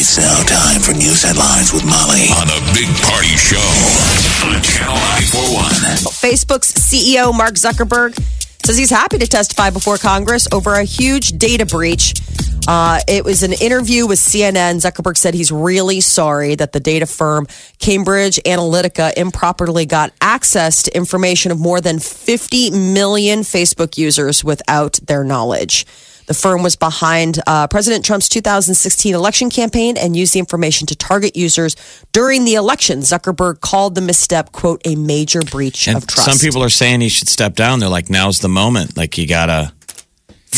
It's now time for news headlines with Molly on a big party show on Channel 941. Facebook's CEO, Mark Zuckerberg, says he's happy to testify before Congress over a huge data breach. Uh, it was an interview with CNN. Zuckerberg said he's really sorry that the data firm Cambridge Analytica improperly got access to information of more than 50 million Facebook users without their knowledge. The firm was behind uh, President Trump's 2016 election campaign and used the information to target users during the election. Zuckerberg called the misstep, quote, a major breach And of trust. some people are saying he should step down. They're like, now's the moment. Like you gotta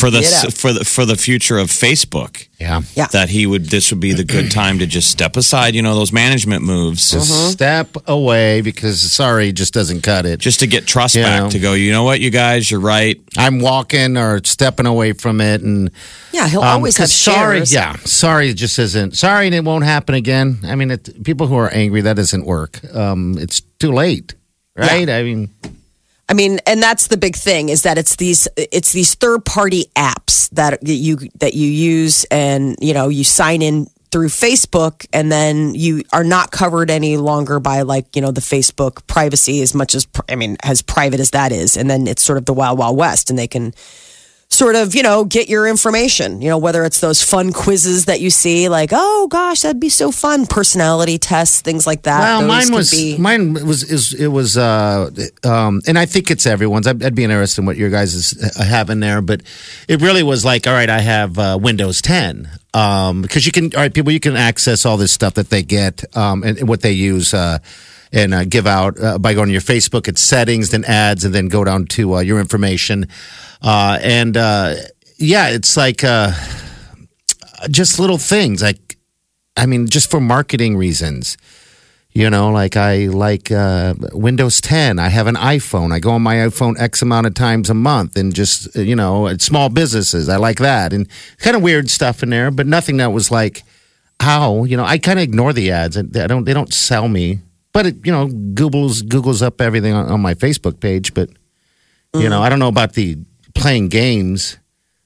for the for the for the future of Facebook. Yeah. Yeah. That he would this would be the good time to just step aside. You know those management moves, Just step away because sorry just doesn't cut it. just to get trust Yeah. back. To go, you know what, you guys, you're right. I'm walking or stepping away from it and yeah, he'll um, always have 'cause sorry, shares. yeah, sorry it just isn't sorry and it won't happen again. I mean, it, people who are angry that doesn't work. Um, it's too late, right? I mean, I mean, and that's the big thing is that it's these it's these third party apps that you that you use, and you know you sign in through Facebook, and then you are not covered any longer by like you know the Facebook privacy as much as I mean as private as that is, and then it's sort of the wild wild west, and they can sort of you know get your information you know whether it's those fun quizzes that you see like oh gosh that'd be so fun personality tests things like that well, Those mine was be- mine was is it was uh um and I think it's everyone's. I'd, I'd be interested in what your guys is having there, but it really was like, all right, I have uh, Windows 10 um because you can all right people you can access all this stuff that they get um and, and what they use uh and uh, give out uh, by going to your Facebook, it's settings, then ads, and then go down to uh, your information. Uh, and uh, yeah, it's like uh, just little things. Like, I mean, just for marketing reasons. You know, like I like Windows 10. I have an iPhone. I go on my iPhone X amount of times a month, and just you know, small businesses. I like that, and kind of weird stuff in there, but nothing that was like, how you know. I kind of ignore the ads. I don't. They don't sell me, but it, you know, Google's Google's up everything on, on my Facebook page. But you know, mm. I don't know about the playing games.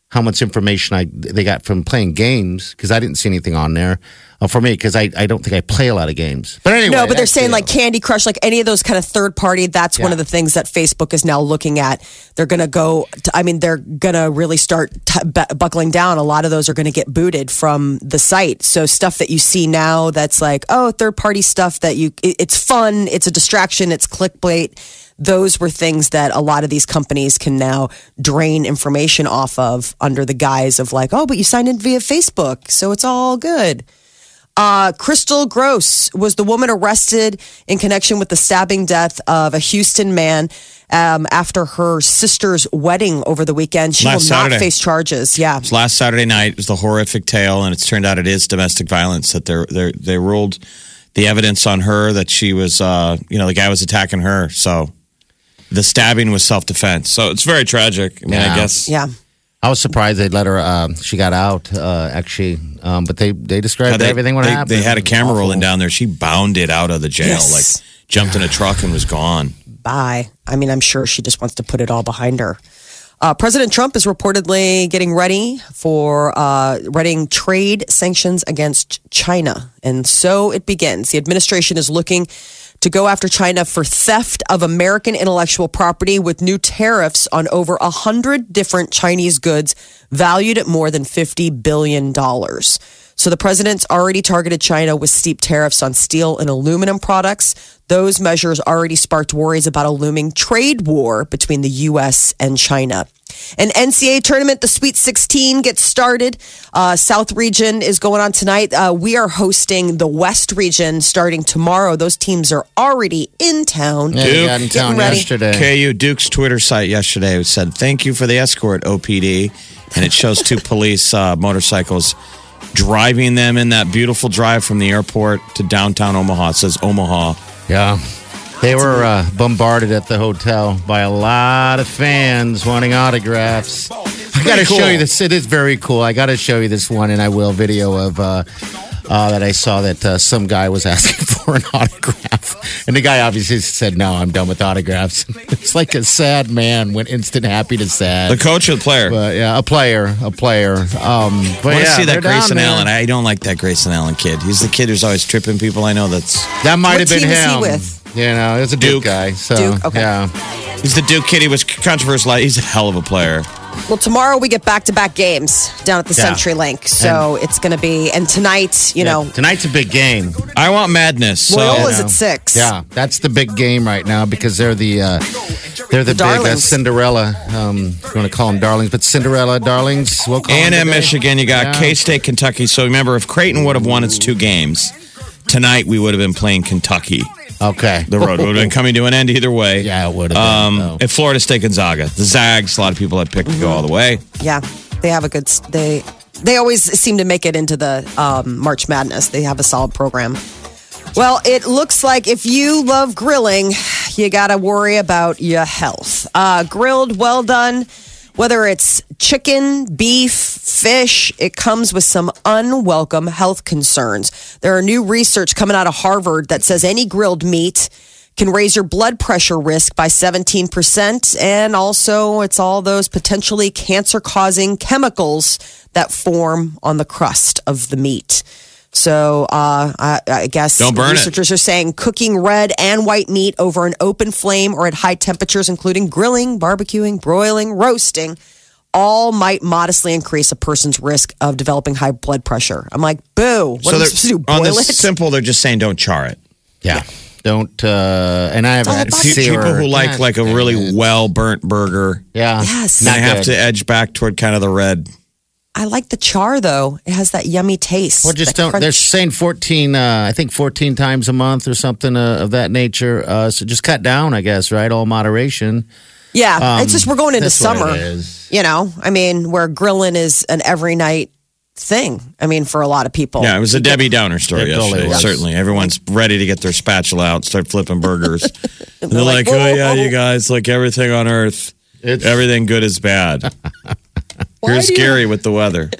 How much information I they got from playing games because I didn't see anything on there uh, for me because I, I don't think I play a lot of games. But anyway, No, but they're saying like. Candy Crush, like any of those kind of third party. That's one of the things that Facebook is now looking at. They're going to go. To, I mean, they're going to really start t- buckling down. A lot of those are going to get booted from the site. So stuff that you see now, that's like oh, third party stuff that you. It, it's fun. It's a distraction. It's clickbait. Those were things that a lot of these companies can now drain information off of under the guise of like, oh, but you signed in via Facebook, so it's all good. Uh, Crystal Gross was the woman arrested in connection with the stabbing death of a Houston man um, after her sister's wedding over the weekend. She Last will not face charges. Yeah. It's last Saturday night. It was the horrific tale, and it's turned out it is domestic violence. That they're, they're they ruled the evidence on her that she was, uh, you know, the guy was attacking her. So the stabbing was self defense. So it's very tragic. I mean, I guess. Yeah. I was surprised they let her. Uh, she got out uh, actually, um, but they they described they, everything what they, happened. They had a camera Awful. rolling down there. She bounded out of the jail, Yes. like jumped in a truck and was gone. Bye. I mean, I'm sure she just wants to put it all behind her. Uh, President Trump is reportedly getting ready for uh, writing trade sanctions against China. And so it begins. The administration is looking to go after China for theft of American intellectual property with new tariffs on over 100 different Chinese goods valued at more than $50 billion. So the president's already targeted China with steep tariffs on steel and aluminum products. Those measures already sparked worries about a looming trade war between the U.S. and China. An NCAA tournament, the Sweet 16 gets started. Uh, South region is going on tonight. Uh, we are hosting the West region starting tomorrow. Those teams are already in town. Yeah, they got in town ready. yesterday. KU Duke's Twitter site yesterday said, "Thank you for the escort, OPD," and it shows two police uh, motorcycles driving them in that beautiful drive from the airport to downtown Omaha. It says Omaha. Yeah. They were uh, bombarded at the hotel by a lot of fans wanting autographs. I got to cool. show you this. It is very cool. I got to show you this one, and I will video of uh, uh, that I saw that uh, some guy was asking for an autograph, and the guy obviously said, "No, I'm done with autographs." it's like a sad man went instant happy to sad. The coach or the player? but yeah, a player, a player. Um, but I want yeah, see that Grayson there. Allen. I don't like that Grayson Allen kid. He's the kid who's always tripping people. I know that's That might What have been team is he him. With? You know, it was a Duke, Duke. guy. So Duke, okay. yeah. he's the Duke kid. He was controversial. He's a hell of a player. Well, tomorrow we get back to back games down at the Yeah. Century Link. So it's going to be, and tonight, you know, tonight's a big game. I want madness. So Loyola's know. at six. Yeah, that's the big game right now because they're the uh, they're the, The big uh. Cinderella. Um, if you want to call them darlings, but Cinderella darlings. We'll call A&M them today. Michigan, you got Yeah. K State, Kentucky. So remember, if Creighton would have won its two games tonight, we would have been playing Kentucky. Okay, The road would have been coming to an end either way. Yeah, it would have. Um, been, though. at Florida State, Gonzaga, the Zags. A lot of people had picked to go all the way. Yeah, they have a good. They they always seem to make it into the um, March Madness. They have a solid program. Well, it looks like if you love grilling, you got to worry about your health. Uh, grilled, well done. Whether it's chicken, beef, fish, it comes with some unwelcome health concerns. There are new research coming out of Harvard that says any grilled meat can raise your blood pressure risk by 17%. And also, it's all those potentially cancer causing chemicals that form on the crust of the meat. So, uh, I, I guess Don't burn it. researchers are saying cooking red and white meat over an open flame or at high temperatures, including grilling, barbecuing, broiling, roasting, all might modestly increase a person's risk of developing high blood pressure. I'm like, boo. What am I they're- supposed to do? on Boil this it? simple, they're just saying don't char it. yeah. Don't. Uh, and I have all had about Pe- sear. People who like like a really well burnt burger, yeah. Yes. they Not have to edge back toward kind of the red. I like the char though. It has that yummy taste. Well, just don't. They're saying fourteen. Uh, I think fourteen times a month or something uh, of that nature. Uh, so just cut down, I guess. Right, all moderation. Yeah, Um, it's just we're going into that's what summer. it is. You know, I mean, where grilling is an every night thing. I mean, for a lot of people. Yeah, it was a Debbie Downer story It totally yesterday. was. Certainly, everyone's ready to get their spatula out, start flipping burgers. and they're like, like, "Oh yeah, whoa." you guys, like everything on earth, It's- everything good is bad." Why Here's you- Gary with the weather.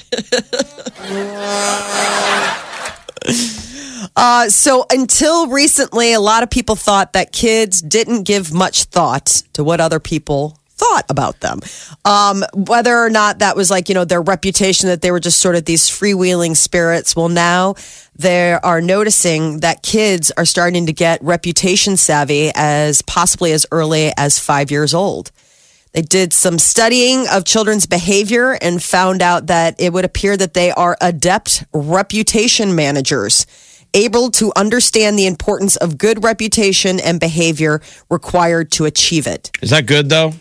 Uh, so until recently, a lot of people thought that kids didn't give much thought to what other people thought about them. Um, whether or not that was like, you know, their reputation that they were just sort of these freewheeling spirits. Well, now they are noticing that kids are starting to get reputation savvy as possibly as early as five years old. They did some studying of children's behavior and found out that it would appear that they are adept reputation managers, able to understand the importance of good reputation and behavior required to achieve it. Is that good though,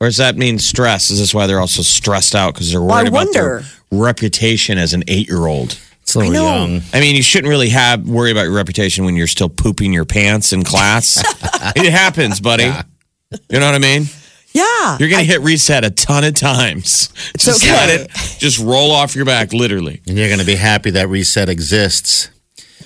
or does that mean stress? Is this why they're also stressed out because they're I worried about their reputation as an eight-year-old? It's a little know. young. I mean, you shouldn't really have worry about your reputation when you're still pooping your pants in class. it happens, buddy. You know what I mean? Yeah. You're gonna hit reset a ton of times. Just okay. let it just roll off your back, literally. And you're going to be happy that reset exists.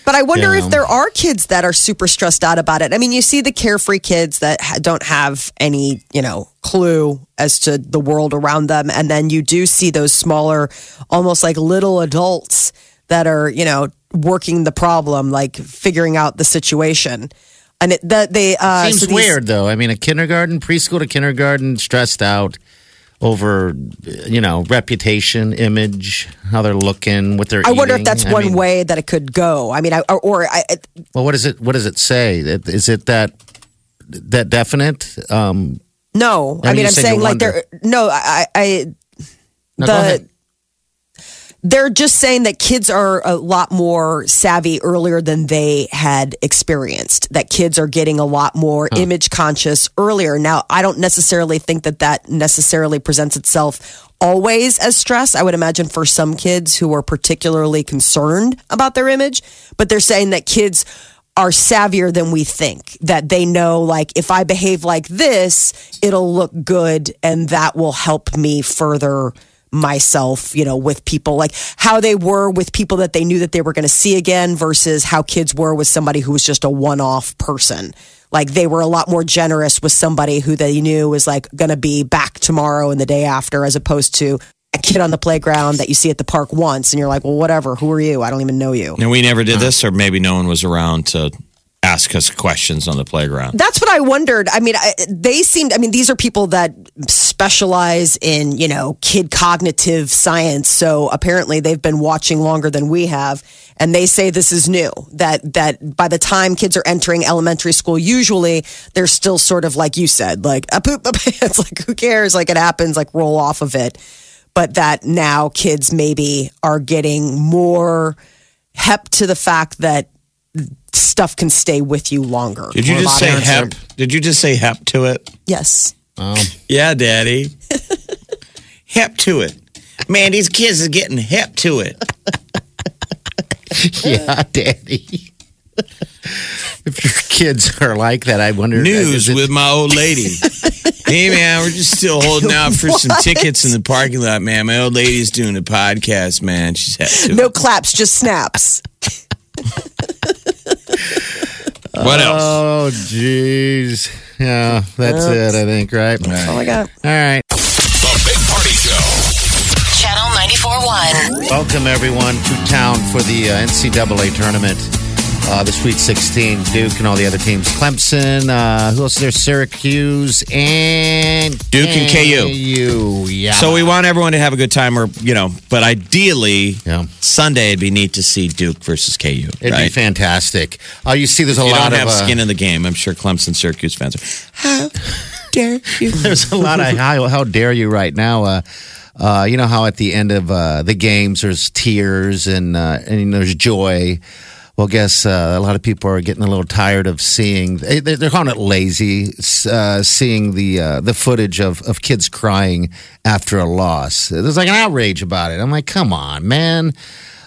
But I wonder You know. if there are kids that are super stressed out about it. I mean, you see the carefree kids that don't have any, you know, clue as to the world around them. And then you do see those smaller, almost like little adults that are, you know, working the problem, like figuring out the situation. And it, that they, uh, Seems so these- weird though. I mean, a kindergarten, preschool to kindergarten, stressed out over, you know, reputation, image, how they're looking, what they're. I wonder if that's I one mean, way that it could go. I mean, I, or, or I, Well, what does it? What does it say? Is it that that definite? Um, no, I mean, I'm saying like wonder. there, no, I, I, no, ahead. They're just saying that kids are a lot more savvy earlier than they had experienced that kids are getting a lot more image conscious earlier. Now i don't necessarily think that that necessarily presents itself always as stress. I would imagine for some kids who are particularly concerned about their image but they're saying that kids are savvier than we think that they know like if i behave like this it'll look good and that will help me further myself, you know, with people like how they were with people that they knew that they were going to see again versus how kids were with somebody who was just a one off person. Like they were a lot more generous with somebody who they knew was like going to be back tomorrow and the day after, as opposed to a kid on the playground that you see at the park once and you're like, well, whatever. Who are you? I don't even know you. And we never did this, or maybe no one was around to ask us questions on the playground. That's what I wondered. I mean, I, they seemed, I mean, these are people that specialize in, you know, kid cognitive science. So apparently they've been watching longer than we have. And they say this is new that, that by the time kids are entering elementary school, usually they're still sort of like you said, like a poop, a it's like, who cares? Like it happens, like roll off of it. But that now kids maybe are getting more hep to the fact that stuff can stay with you longer. Did you just say of- hep? Did you just say hep to it? Yes. Oh. Yeah, Daddy. hep to it. Man, these kids are getting hep to it. yeah, Daddy. if your kids are like that, I wonder. News is it- with my old lady. hey, man, we're just still holding out for some tickets in the parking lot, man. My old lady's doing a podcast, man. She's hep to No claps, just snaps. What else? Oh, jeez. Yeah, that's it. I think. Right. Oh my God. All right. The Big Party Show. Channel 94.1. Welcome everyone to town for the uh, NCAA tournament. Uh, the Sweet 16, Duke and all the other teams. Clemson, uh, who else is there? Syracuse and Duke and KU. KU, yeah. So we want everyone to have a good time, or you know, but ideally, Yeah. Sunday it'd be neat to see Duke versus KU. It'd be fantastic. Uh, you see, there's a you lot don't have of uh, skin in the game. I'm sure Clemson, Syracuse fans are. How dare you? there's a lot of how, how dare you right now. Uh, uh, you know how at the end of uh, the games there's tears and uh, and there's joy. Well, guess uh, a lot of people are getting a little tired of seeing. they- They're calling it lazy, uh, seeing the uh, the footage of, of kids crying after a loss. There's like an outrage about it. I'm like, come on, man.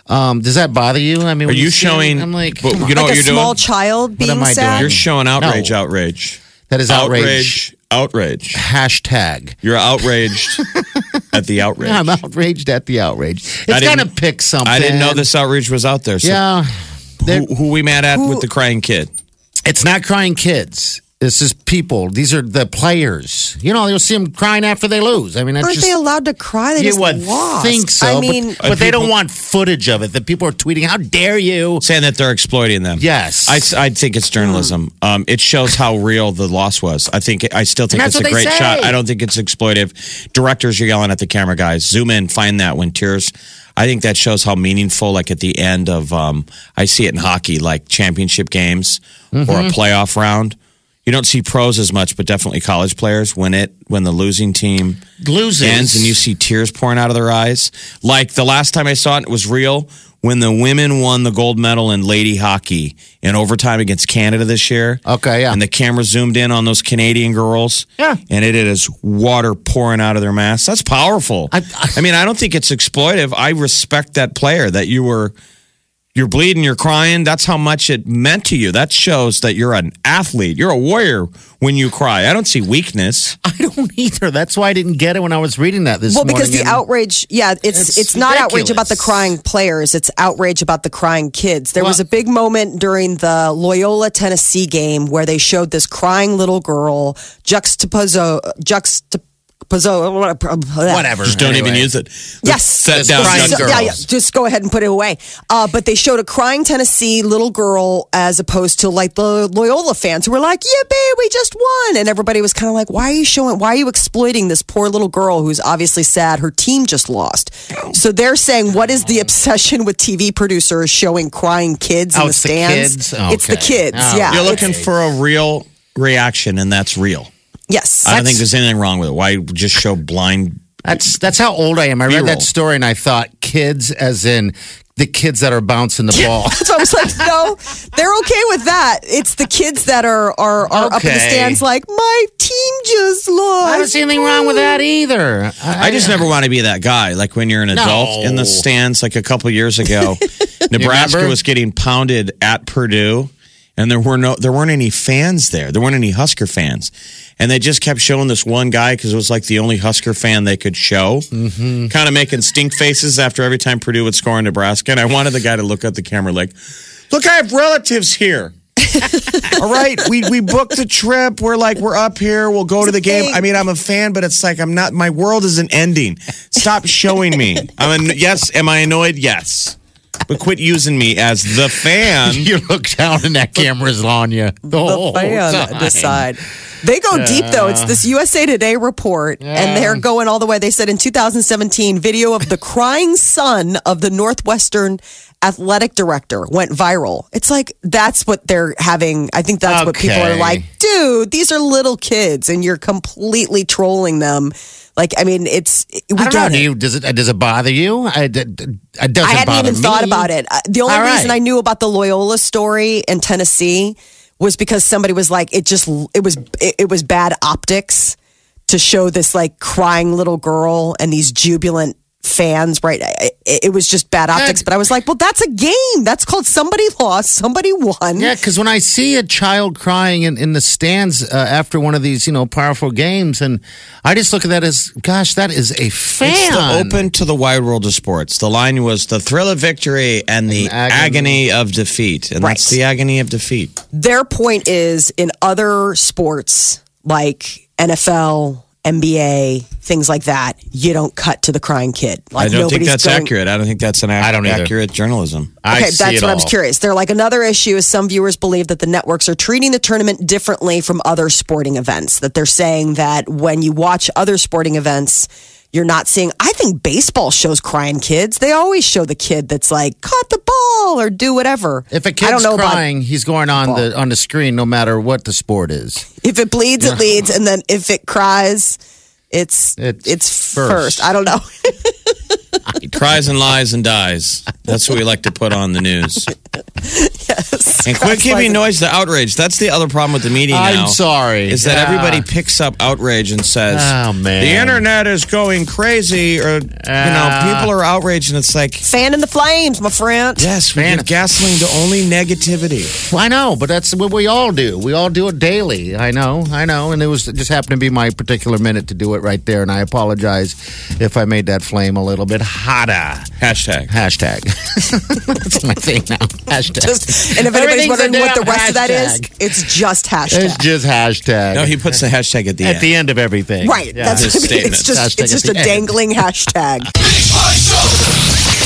Um, does that bother you? I mean, Are you see it, showing? I'm like, but you know like what a you're doing? small doing? child being am I sad. doing? You're showing outrage, No. outrage, that is outrage. outrage, outrage. Hashtag. You're outraged at the outrage. I'm outraged at the outrage. I It's didn't- gonna pick something. I didn't know this outrage was out there. So Yeah. They're- who, who we mad at with the crying kid? It's not crying kids. This is people. These are the players. You know, you'll see them crying after they lose. I mean, Aren't just. they allowed to cry? They you just would lost. think so. I but- mean, but, they don't want footage of it. That people are tweeting, "How dare you!" Saying that they're exploiting them. Yes. I, I think it's journalism. Um, it shows how real the loss was. I think I still think it's a great say. shot. I don't think it's exploitive. Directors are yelling at the camera guys. Zoom in, find that when tears. I think that shows how meaningful. Like at the end of, um, I see it in hockey, like championship games or Mm-hmm. a playoff round. You don't see pros as much, but definitely college players when it when the losing team Loses. ends and you see tears pouring out of their eyes. Like the last time I saw it, it was real when the women won the gold medal in lady hockey in overtime against Canada this year. Okay, yeah. And the camera zoomed in on those Canadian girls. Yeah. And it is water pouring out of their masks. That's powerful. I- I- mean, I don't think it's exploitive. I respect that player that you were. You're bleeding, you're crying. That's how much it meant to you. That shows that you're an athlete. You're a warrior when you cry. I don't see weakness. I don't either. That's why I didn't get it when I was reading that this well, morning. because the and- outrage, yeah, it's It's it's, not outrage about the crying players. It's outrage about the crying kids. There was a big moment during the Loyola Tennessee game where they showed this crying little girl juxtaposo uh, juxtaposo whatever. Just don't even use it. Yes. Set Just down. crying girls. yeah, yeah, just go ahead and put it away. Uh, but they showed a crying Tennessee little girl as opposed to like the Loyola fans who were like, yeah, "Yippee, we just won!" And everybody was kind of like, "Why are you showing? Why are you exploiting this poor little girl who's obviously sad? Her team just lost." So they're saying, "What is the obsession with TV producers showing crying kids in Oh, the it's the stands? kids? It's the kids. Oh. yeah, You're It's- looking for a real reaction, and that's real. Yes. I don't think there's anything wrong with it. Why just show blind? That's that's how old I am. I read B-roll. that story and I thought kids, as in the kids that are bouncing the ball. So I was like, no, they're okay with that. It's the kids that are are, are up in the stands, like my team just lost. I don't see anything wrong with that either. I just never want to be that guy. Like when you're an adult in the stands, like a couple years ago, Nebraska was getting pounded at Purdue. And there were no there weren't any fans there. There weren't any Husker fans, and they just kept showing this one guy because it was like the only Husker fan they could show, mm-hmm. kind of making stink faces after every time Purdue would score in Nebraska. And I wanted the guy to look at the camera like, "Look, I have relatives here." All right, we we booked the trip. We're like we're up here. We'll go to the game. I mean, I'm a fan, but it's like I'm not. My world isn't ending. Stop showing me. I'm an, yes. Am I annoyed? Yes. But quit using me as the fan. You look down and that camera's on you. The, the whole fan time. decide. They go deep though. It's this USA Today report, and they're going all the way. They said in 2017, video of the crying son of the Northwestern athletic director went viral. It's like that's what they're having. I think that's what people are like, dude. These are little kids, and you're completely trolling them. Like, I mean, it's we I don't know. it. Do you, does it does it bother you? I, it doesn't I hadn't even me. thought about it. Uh, The only reason. I knew about the Loyola story in Tennessee was because somebody was like, it just it was it, it was bad optics to show this like crying little girl and these jubilant fans. Right? It, it was just bad optics. But I was like, well, that's a game. That's called somebody lost, somebody won. Yeah, because when I see a child crying in, in the stands uh, after one of these, you know, powerful games, and I just look at that as, gosh, that is a fan. It's the open to the wide world of sports. The line was the thrill of victory and the And agony. agony. of defeat. And Right. that's the agony of defeat. Their point is in other sports like NFL. NBA, things like that, you don't cut to the crying kid. Like I don't think that's going- accurate. I don't think that's an ac- I don't either. accurate journalism. I Okay, see that's it what I was curious. They're like another issue is some viewers believe that the networks are treating the tournament differently from other sporting events. That they're saying that when you watch other sporting events, you're not seeing. I think baseball shows crying kids. They always show the kid that's like caught the ball or do whatever. If a kid's don't know crying, he's going on the on the screen, no matter what the sport is. if it bleeds, it leads, and then if it cries, it's It's it's, first. first. I don't know. He cries and lies and dies. That's what we like to put on the news. yes. And quit giving noise to outrage. That's the other problem with the media now. I'm sorry. Is that Yeah. everybody picks up outrage and says, Oh, man. the internet is going crazy, or, you know, people are outraged, and it's like, Fan in the flames, my friend. yes, we Man. give gasoline to only negativity. Well, I know, but that's what we all do. We all do it daily. I know, I know, and it was it just happened to be my particular minute to do it right there. And I apologize if I made that flame a little bit hotter. Hashtag. Hashtag. that's my thing now. Hashtag. Just, and if anybody's wondering what the damn rest of that is, it's just hashtag. It's just hashtag. No, he puts the hashtag at the at end. the end of everything. Right. Yeah. That's His what I mean. It's just Hashtag it's just a end. dangling hashtag.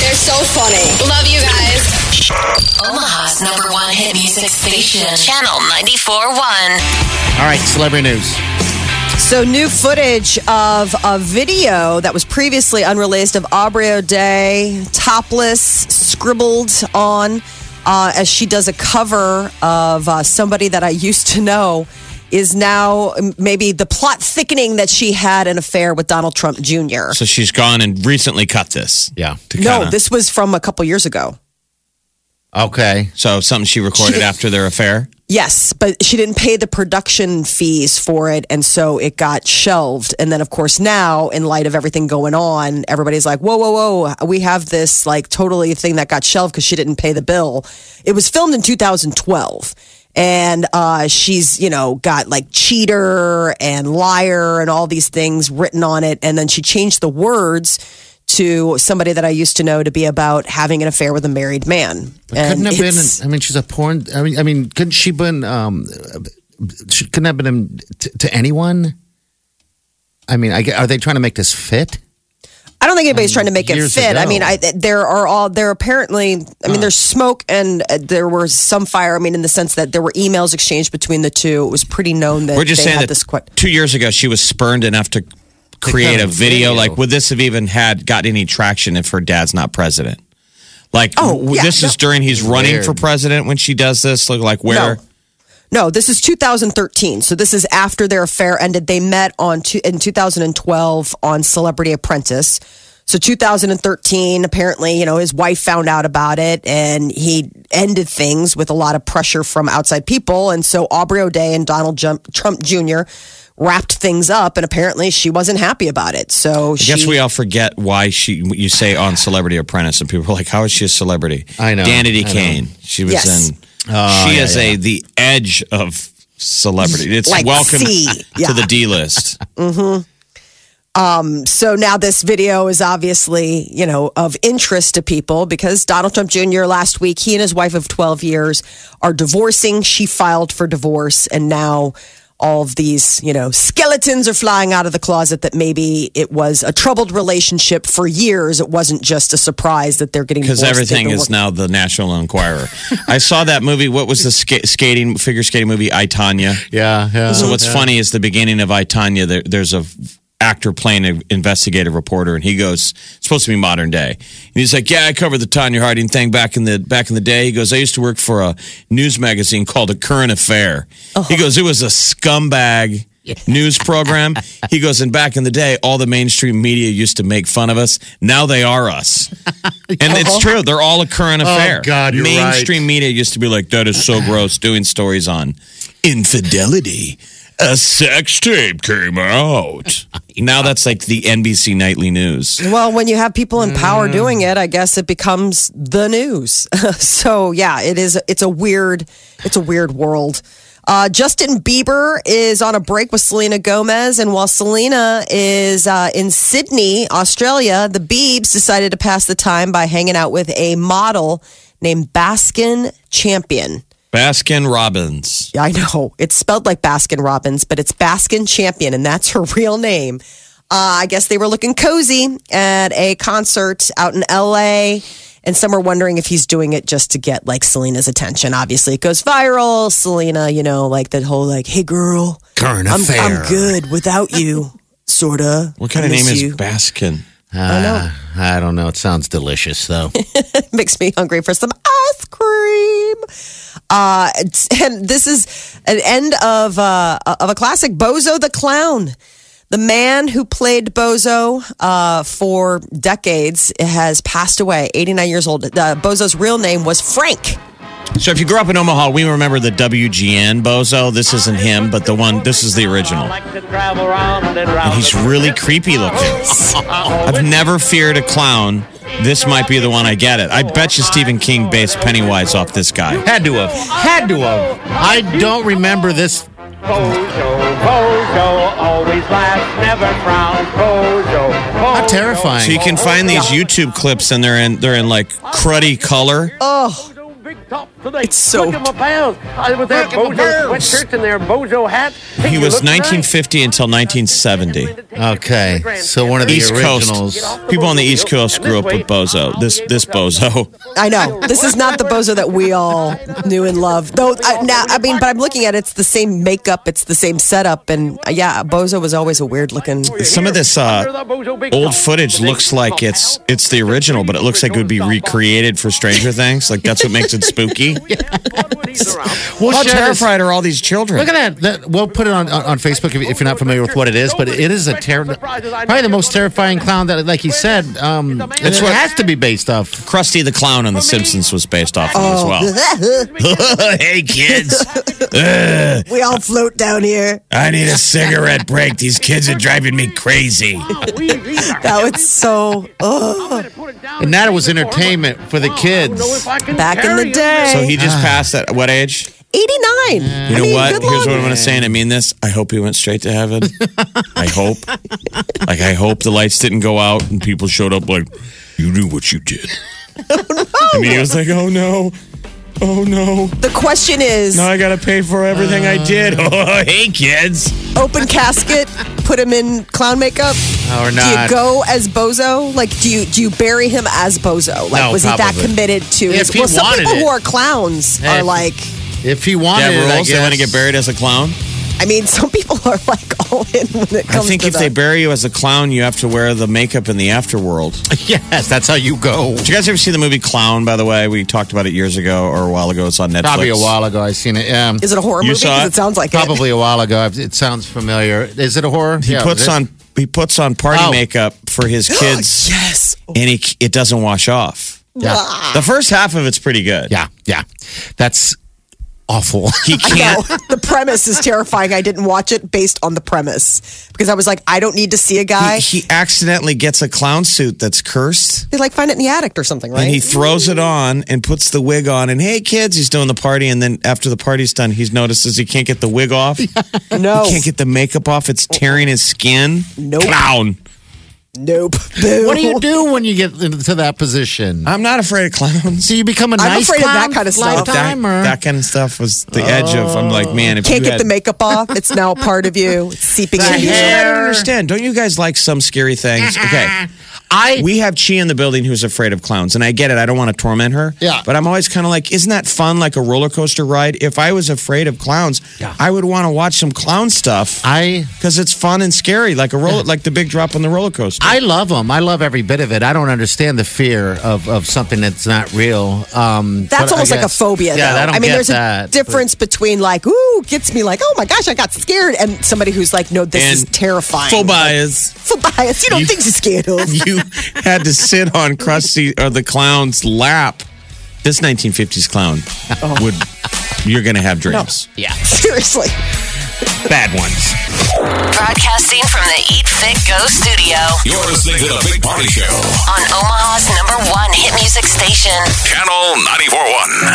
They're so funny. Love you guys. Omaha's number one hit music station. Channel 94.1. All right, celebrity news. So new footage of a video that was previously unreleased of Aubrey O'Day topless, scribbled on uh, as she does a cover of uh, somebody that I used to know. Is now maybe the plot thickening that she had an affair with Donald Trump Jr. So she's gone and recently cut this. Yeah. To No, kinda- this was from a couple years ago. Okay. So something she recorded She- after their affair. Yes, but she didn't pay the production fees for it, and so it got shelved. And then, of course, now in light of everything going on, everybody's like, "Whoa, whoa, whoa! We have this like totally thing that got shelved because she didn't pay the bill." It was filmed in 2012, and uh, she's you know got like cheater and liar and all these things written on it, and then she changed the words to somebody that I used to know to be about having an affair with a married man. couldn't have been. I mean, she's a porn. I mean, I mean, couldn't she been? Um, she couldn't have been to, to anyone. I mean, I, are they trying to make this fit? I don't think anybody's trying to make it years fit. I mean, I, there are all there apparently. I mean, there's smoke and uh, there was some fire. I mean, in the sense that there were emails exchanged between the two. It was pretty known that We're just they saying had that this. que- two years ago she was spurned enough to create a video. video. Like, would this have even had got any traction if her dad's not president? Like, Oh, yeah, this is during he's running Weird. for president when she does this. Look, like where? No. No, this is 2013. So this is after their affair ended. They met on two, in 2012 on Celebrity Apprentice. So 2013, apparently, you know, his wife found out about it and he ended things with a lot of pressure from outside people. And so Aubrey O'Day and Donald Trump Jr. wrapped things up and apparently she wasn't happy about it. So I she, guess we all forget why she. You say on Celebrity Apprentice, and people are like, "How is she a celebrity?" I know, Danity I know. She was Yes. in she is a the edge of celebrity. It's Like welcome yeah. to the D list. Um. So now this video is obviously, you know, of interest to people because Donald Trump Jr. last week, he and his wife of 12 years are divorcing. She filed for divorce and now all of these, you know, skeletons are flying out of the closet that maybe it was a troubled relationship for years. It wasn't just a surprise that they're getting Because everything is now the National Enquirer. I saw that movie. What was the ska- skating figure skating movie? I Tonya. Yeah, yeah. So what's funny is the beginning of I Tonya. There, there's a actor playing an investigative reporter, and he goes, it's "Supposed to be modern day." And he's like, "Yeah, I covered the Tonya Harding thing back in the back in the day." He goes, "I used to work for a news magazine called A Current Affair." Oh. He goes, "It was a scumbag." News program. He goes, and back in the day, all the mainstream media used to make fun of us. Now they are us. And it's oh. true. They're all a current oh, affair. God, you're mainstream media used to be like, that is so gross, doing stories on infidelity. A sex tape came out. Now that's like the NBC nightly news. Well, when you have people in power doing it, I guess it becomes the news. so yeah, it is. It's a weird. It's a weird world. Uh, Justin Bieber is on a break with Selena Gomez, and while Selena is uh, in Sydney, Australia, the Biebs decided to pass the time by hanging out with a model named Baskin Champion. Baskin Robbins. Yeah, I know. It's spelled like Baskin Robbins, but it's Baskin Champion, and that's her real name. Uh, I guess they were looking cozy at a concert out in LA, and some are wondering if he's doing it just to get like Selena's attention. Obviously, it goes viral. Selena, you know, like that whole like, "Hey, girl, Current I'm, affair. I'm good without you." Sorta. What kind I of name miss is. Baskin? I know. I don't know. It sounds delicious, though. makes me hungry for some ice cream. Uh, and this is an end of uh, of a classic, Bozo the Clown. The man who played Bozo uh, for decades has passed away, 89 years old. Uh, Bozo's real name was Frank. So if you grew up in Omaha, we remember the WGN Bozo. This isn't him, but the one, this is the original. And he's really creepy looking. I've never feared a clown. This might be the one I get it. I bet you Stephen King based Pennywise off this guy. Had to have. Had to have. I don't remember this. Bozo, Bozo, always laugh, never frown. Bozo, Bozo. How terrifying. So you can find these YouTube clips and they're in they're in like cruddy color. Oh. Bozo, big top today. It's so- Look at my pals. I was that Bozo sweatshirt and their Bozo hat. Hey, He was look nice. 1950 until 1970. Okay, so one of the East originals. Coast. People on the East Coast grew up with Bozo. This this Bozo. I know this is not the Bozo that we all knew and loved. Though I, now, I mean, but I'm looking at it, it's the same makeup, it's the same setup, and uh, yeah, Bozo was always a weird looking. Some of this uh, the Bozo big old footage looks like it's it's the original, but it looks like it would be recreated for Stranger Things. Like that's what makes it spooky. We'll How share this- terrified are all these children? Look at that. that. We'll put it on, on, on Facebook if, if you're not familiar with what it is, but it is a ter- probably the most terrifying clown that, like he said, um, That's it has to be based off. Krusty the Clown on The Simpsons was based off of as well. hey kids, we all float down here. I need a cigarette break. These kids are driving me crazy. That was so. Oh. And that was entertainment for the kids. Back in the day. So he just passed at what age? 89. You know what? Here's what I'm going to say, and I mean this. I hope he went straight to heaven. I hope. Like, I hope the lights didn't go out and people showed up like, you knew what you did. I mean, he was like, oh no. Oh no. The question is Now I got to pay for everything I did. Oh, hey, kids. open casket, put him in clown makeup. Or Do not. you go as Bozo? Like, do you do you bury him as Bozo? Like, No, was he that probably. committed to If his? he Well, some wanted people it. who are clowns Hey, are if- like. If he Yeah, wanted it, I rules. They want to guess. get buried as a clown. I mean, some people are like all in when it comes. I think to if the, they bury you as a clown, you have to wear the makeup in the afterworld. Yes, that's how you go. Did you guys ever see the movie Clown, by the way? We talked about it years ago or a while ago. It's on Netflix. Probably a while ago. I seen it. Yeah. Is it a horror You movie? saw 'Cause it? it sounds like Probably a while ago. It sounds familiar. Is it a horror? He Yeah, puts on he puts on party Oh. makeup for his kids, yes. and he, it doesn't wash off. Yeah. The first half of it's pretty good. Yeah, yeah. That's awful. He can't. The premise is terrifying. I didn't watch it based on the premise because I was like, I don't need to see a guy. He, he accidentally gets a clown suit that's cursed. they like find it in the attic or something, right? And he throws it on and puts the wig on. And hey, kids, he's doing the party. And then after the party's done, he notices he can't get the wig off. no, He can't get the makeup off. It's tearing his skin. Nope. Clown. Nope. Boo. what do you do when you get into that position? I'm not afraid of clowns. So you become a I'm nice afraid of that kind of stuff. that, lifetime, that kind of stuff was the edge of. I'm like, oh. man, if Can't you get had, the makeup off. It's now a part of you. It's seeping The into you. I don't understand. Don't you guys like some scary things? Okay. I We have Chi in the building who's afraid of clowns, and I get it. I don't want to torment her. Yeah. But I'm always kind of like, isn't that fun, like a roller coaster ride? If I was afraid of clowns, I would want to watch some clown stuff I because it's fun and scary, like a roller, like the big drop on the roller coaster. I love them. I love every bit of it. I don't understand the fear of, of something that's not real. Um, That's but almost like a phobia, Yeah, though. I don't I mean, there's that, a difference between like, ooh, gets me like, oh my gosh, I got scared, and somebody who's like, no, this is terrifying. Full bias. Full bias. You don't You- think you're scared of. you had to sit on Krusty or the clown's lap. This 1950s clown would. You're gonna have dreams. Yeah. Seriously. Bad ones. Broadcasting from the Eat Fit Go studio You're listening to the Big Party Show. on Omaha's number one hit music station. Channel 94.1.